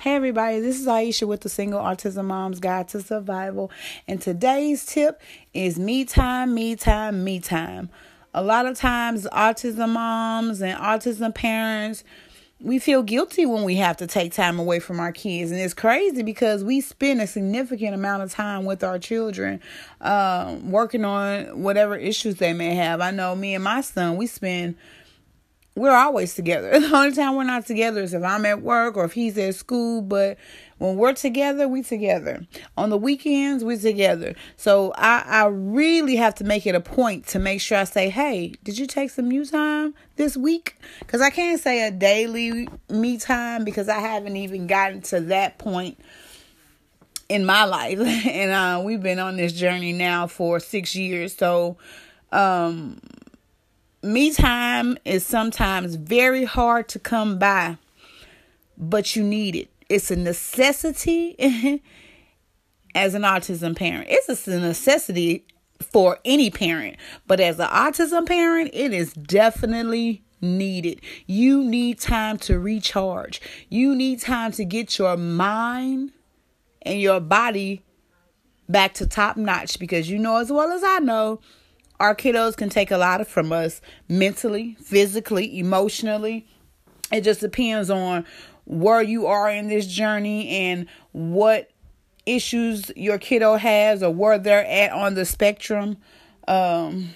Hey everybody, this is Aisha with the Single Autism Mom's Guide to Survival. And today's tip is me time, me time, me time. A lot of times, autism moms and autism parents, we feel guilty when we have to take time away from our kids. And it's crazy because we spend a significant amount of time with our children, uh, working on whatever issues they may have. I know me and my son, we spend we're always together. The only time we're not together is if I'm at work or if he's at school. But when we're together, we together. On the weekends, we together. So I, I really have to make it a point to make sure I say, hey, did you take some me time this week? Because I can't say a daily me time because I haven't even gotten to that point in my life. And uh, we've been on this journey now for six years. So um me time is sometimes very hard to come by, but you need it. It's a necessity as an autism parent. It's a necessity for any parent, but as an autism parent, it is definitely needed. You need time to recharge. You need time to get your mind and your body back to top notch because you know as well as I know our kiddos can take a lot from us mentally, physically, emotionally. It just depends on where you are in this journey and what issues your kiddo has or where they're at on the spectrum. Um,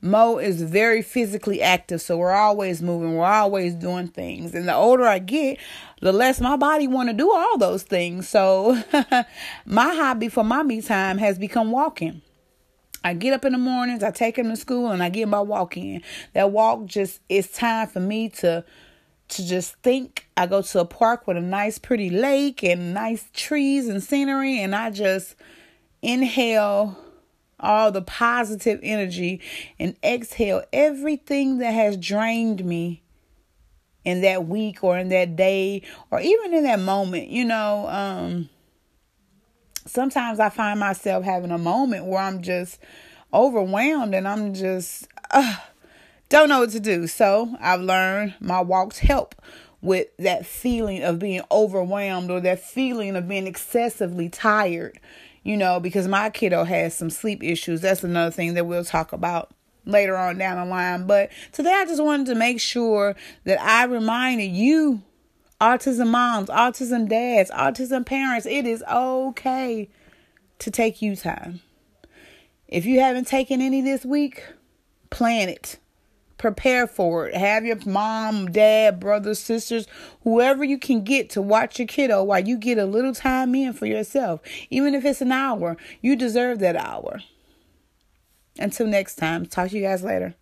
Mo is very physically active, so we're always moving, we're always doing things. And the older I get, the less my body want to do all those things. So my hobby for my me time has become walking. I get up in the mornings, I take him to school, and I get my walk in. That walk just it's time for me to to just think. I go to a park with a nice pretty lake and nice trees and scenery and I just inhale all the positive energy and exhale everything that has drained me in that week or in that day or even in that moment, you know, um sometimes I find myself having a moment where I'm just overwhelmed and I'm just uh, don't know what to do. So I've learned my walks help with that feeling of being overwhelmed or that feeling of being excessively tired, you know, because my kiddo has some sleep issues. That's another thing that we'll talk about later on down the line. But today I just wanted to make sure that I reminded you autism moms, autism dads, autism parents, it is okay to take you time. If you haven't taken any this week, plan it. Prepare for it. Have your mom, dad, brothers, sisters, whoever you can get to watch your kiddo while you get a little time in for yourself. Even if it's an hour, you deserve that hour. Until next time, talk to you guys later.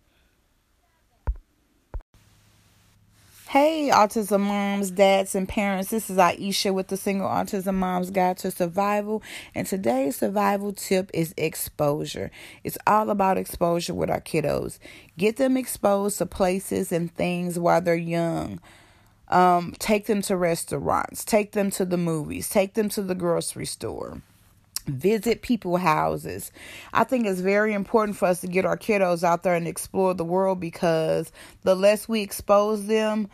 Hey, autism moms, dads, and parents. This is Aisha with the Single Autism Mom's Guide to Survival. And today's survival tip is exposure. It's all about exposure with our kiddos. Get them exposed to places and things while they're young. Um, take them to restaurants, take them to the movies, take them to the grocery store visit people houses. I think it's very important for us to get our kiddos out there and explore the world because the less we expose them,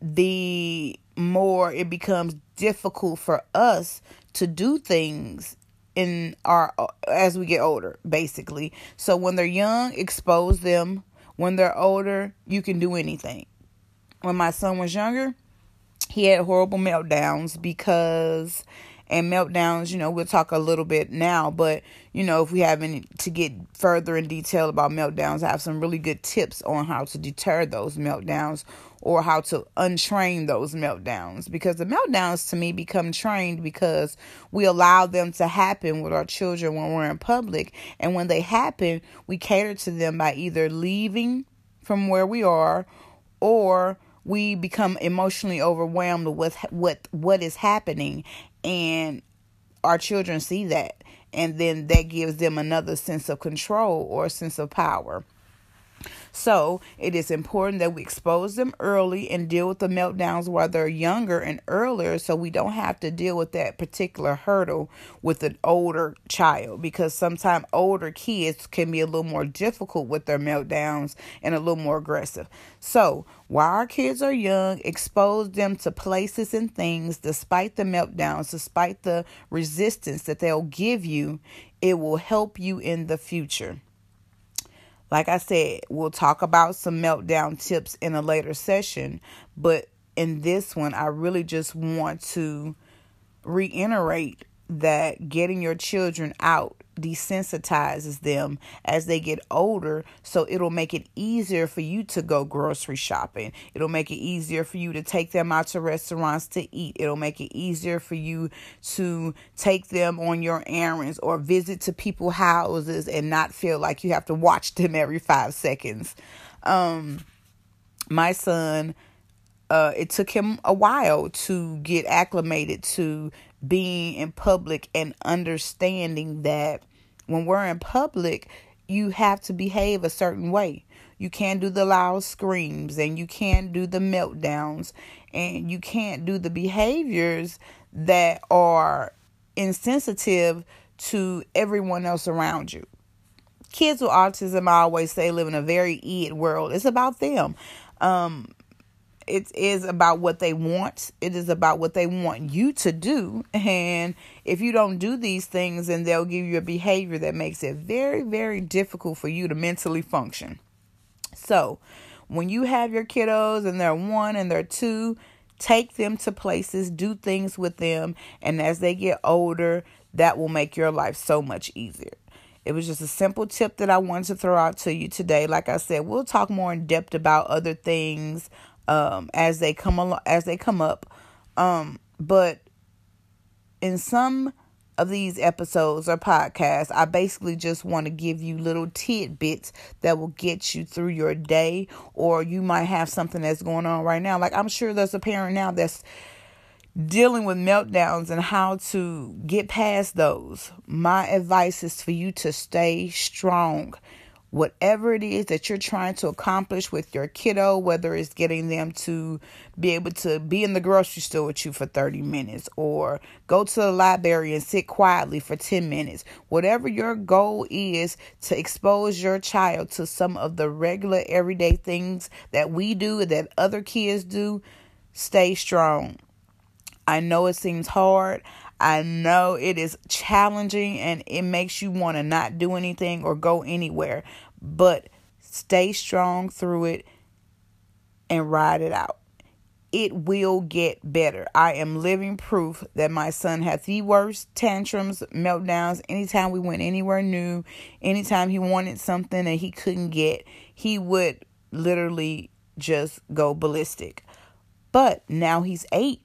the more it becomes difficult for us to do things in our as we get older basically. So when they're young expose them. When they're older you can do anything. When my son was younger he had horrible meltdowns because and meltdowns, you know, we'll talk a little bit now, but you know, if we have any to get further in detail about meltdowns, I have some really good tips on how to deter those meltdowns or how to untrain those meltdowns because the meltdowns to me become trained because we allow them to happen with our children when we're in public and when they happen, we cater to them by either leaving from where we are or we become emotionally overwhelmed with what what is happening and our children see that and then that gives them another sense of control or sense of power So it is important that we expose them early and deal with the meltdowns while they're younger and earlier so we don't have to deal with that particular hurdle with an older child because sometimes older kids can be a little more difficult with their meltdowns and a little more aggressive. So while our kids are young, expose them to places and things despite the meltdowns, despite the resistance that they'll give you, it will help you in the future. Like I said, we'll talk about some meltdown tips in a later session, but in this one, I really just want to reiterate that getting your children out desensitizes them as they get older so it'll make it easier for you to go grocery shopping. It'll make it easier for you to take them out to restaurants to eat. It'll make it easier for you to take them on your errands or visit to people houses and not feel like you have to watch them every 5 seconds. Um my son uh, it took him a while to get acclimated to being in public and understanding that when we're in public, you have to behave a certain way. You can't do the loud screams and you can't do the meltdowns and you can't do the behaviors that are insensitive to everyone else around you. Kids with autism, I always say, live in a very id world. It's about them. Um, it is about what they want. It is about what they want you to do. And if you don't do these things, then they'll give you a behavior that makes it very, very difficult for you to mentally function. So, when you have your kiddos and they're one and they're two, take them to places, do things with them. And as they get older, that will make your life so much easier. It was just a simple tip that I wanted to throw out to you today. Like I said, we'll talk more in depth about other things um, as they come along, as they come up. Um, but in some of these episodes or podcasts, I basically just want to give you little tidbits that will get you through your day, or you might have something that's going on right now. Like I'm sure there's a parent now that's dealing with meltdowns and how to get past those. My advice is for you to stay strong whatever it is that you're trying to accomplish with your kiddo, whether it's getting them to be able to be in the grocery store with you for 30 minutes or go to the library and sit quietly for 10 minutes, whatever your goal is to expose your child to some of the regular everyday things that we do and that other kids do, stay strong. I know it seems hard. I know it is challenging and it makes you want to not do anything or go anywhere, but stay strong through it and ride it out. It will get better. I am living proof that my son had the worst tantrums, meltdowns anytime we went anywhere new, anytime he wanted something that he couldn't get, he would literally just go ballistic. But now he's eight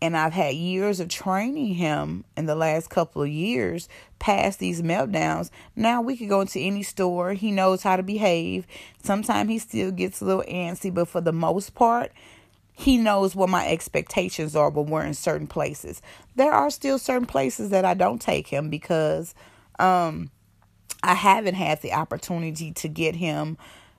and I've had years of training him in the last couple of years past these meltdowns. Now we could go into any store. He knows how to behave. Sometimes he still gets a little antsy, but for the most part, he knows what my expectations are when we're in certain places. There are still certain places that I don't take him because um, I haven't had the opportunity to get him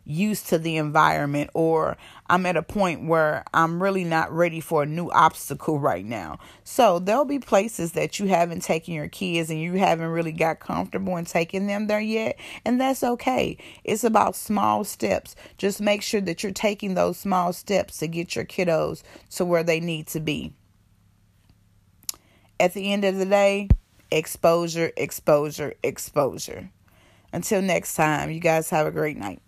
used to the environment or I'm at a point where I'm really not ready for a new obstacle right now. So there'll be places that you haven't taken your kids and you haven't really got comfortable in taking them there yet, and that's okay. It's about small steps. Just make sure that you're taking those small steps to get your kiddos to where they need to be. At the end of the day, exposure, exposure, exposure. Until next time, you guys have a great night.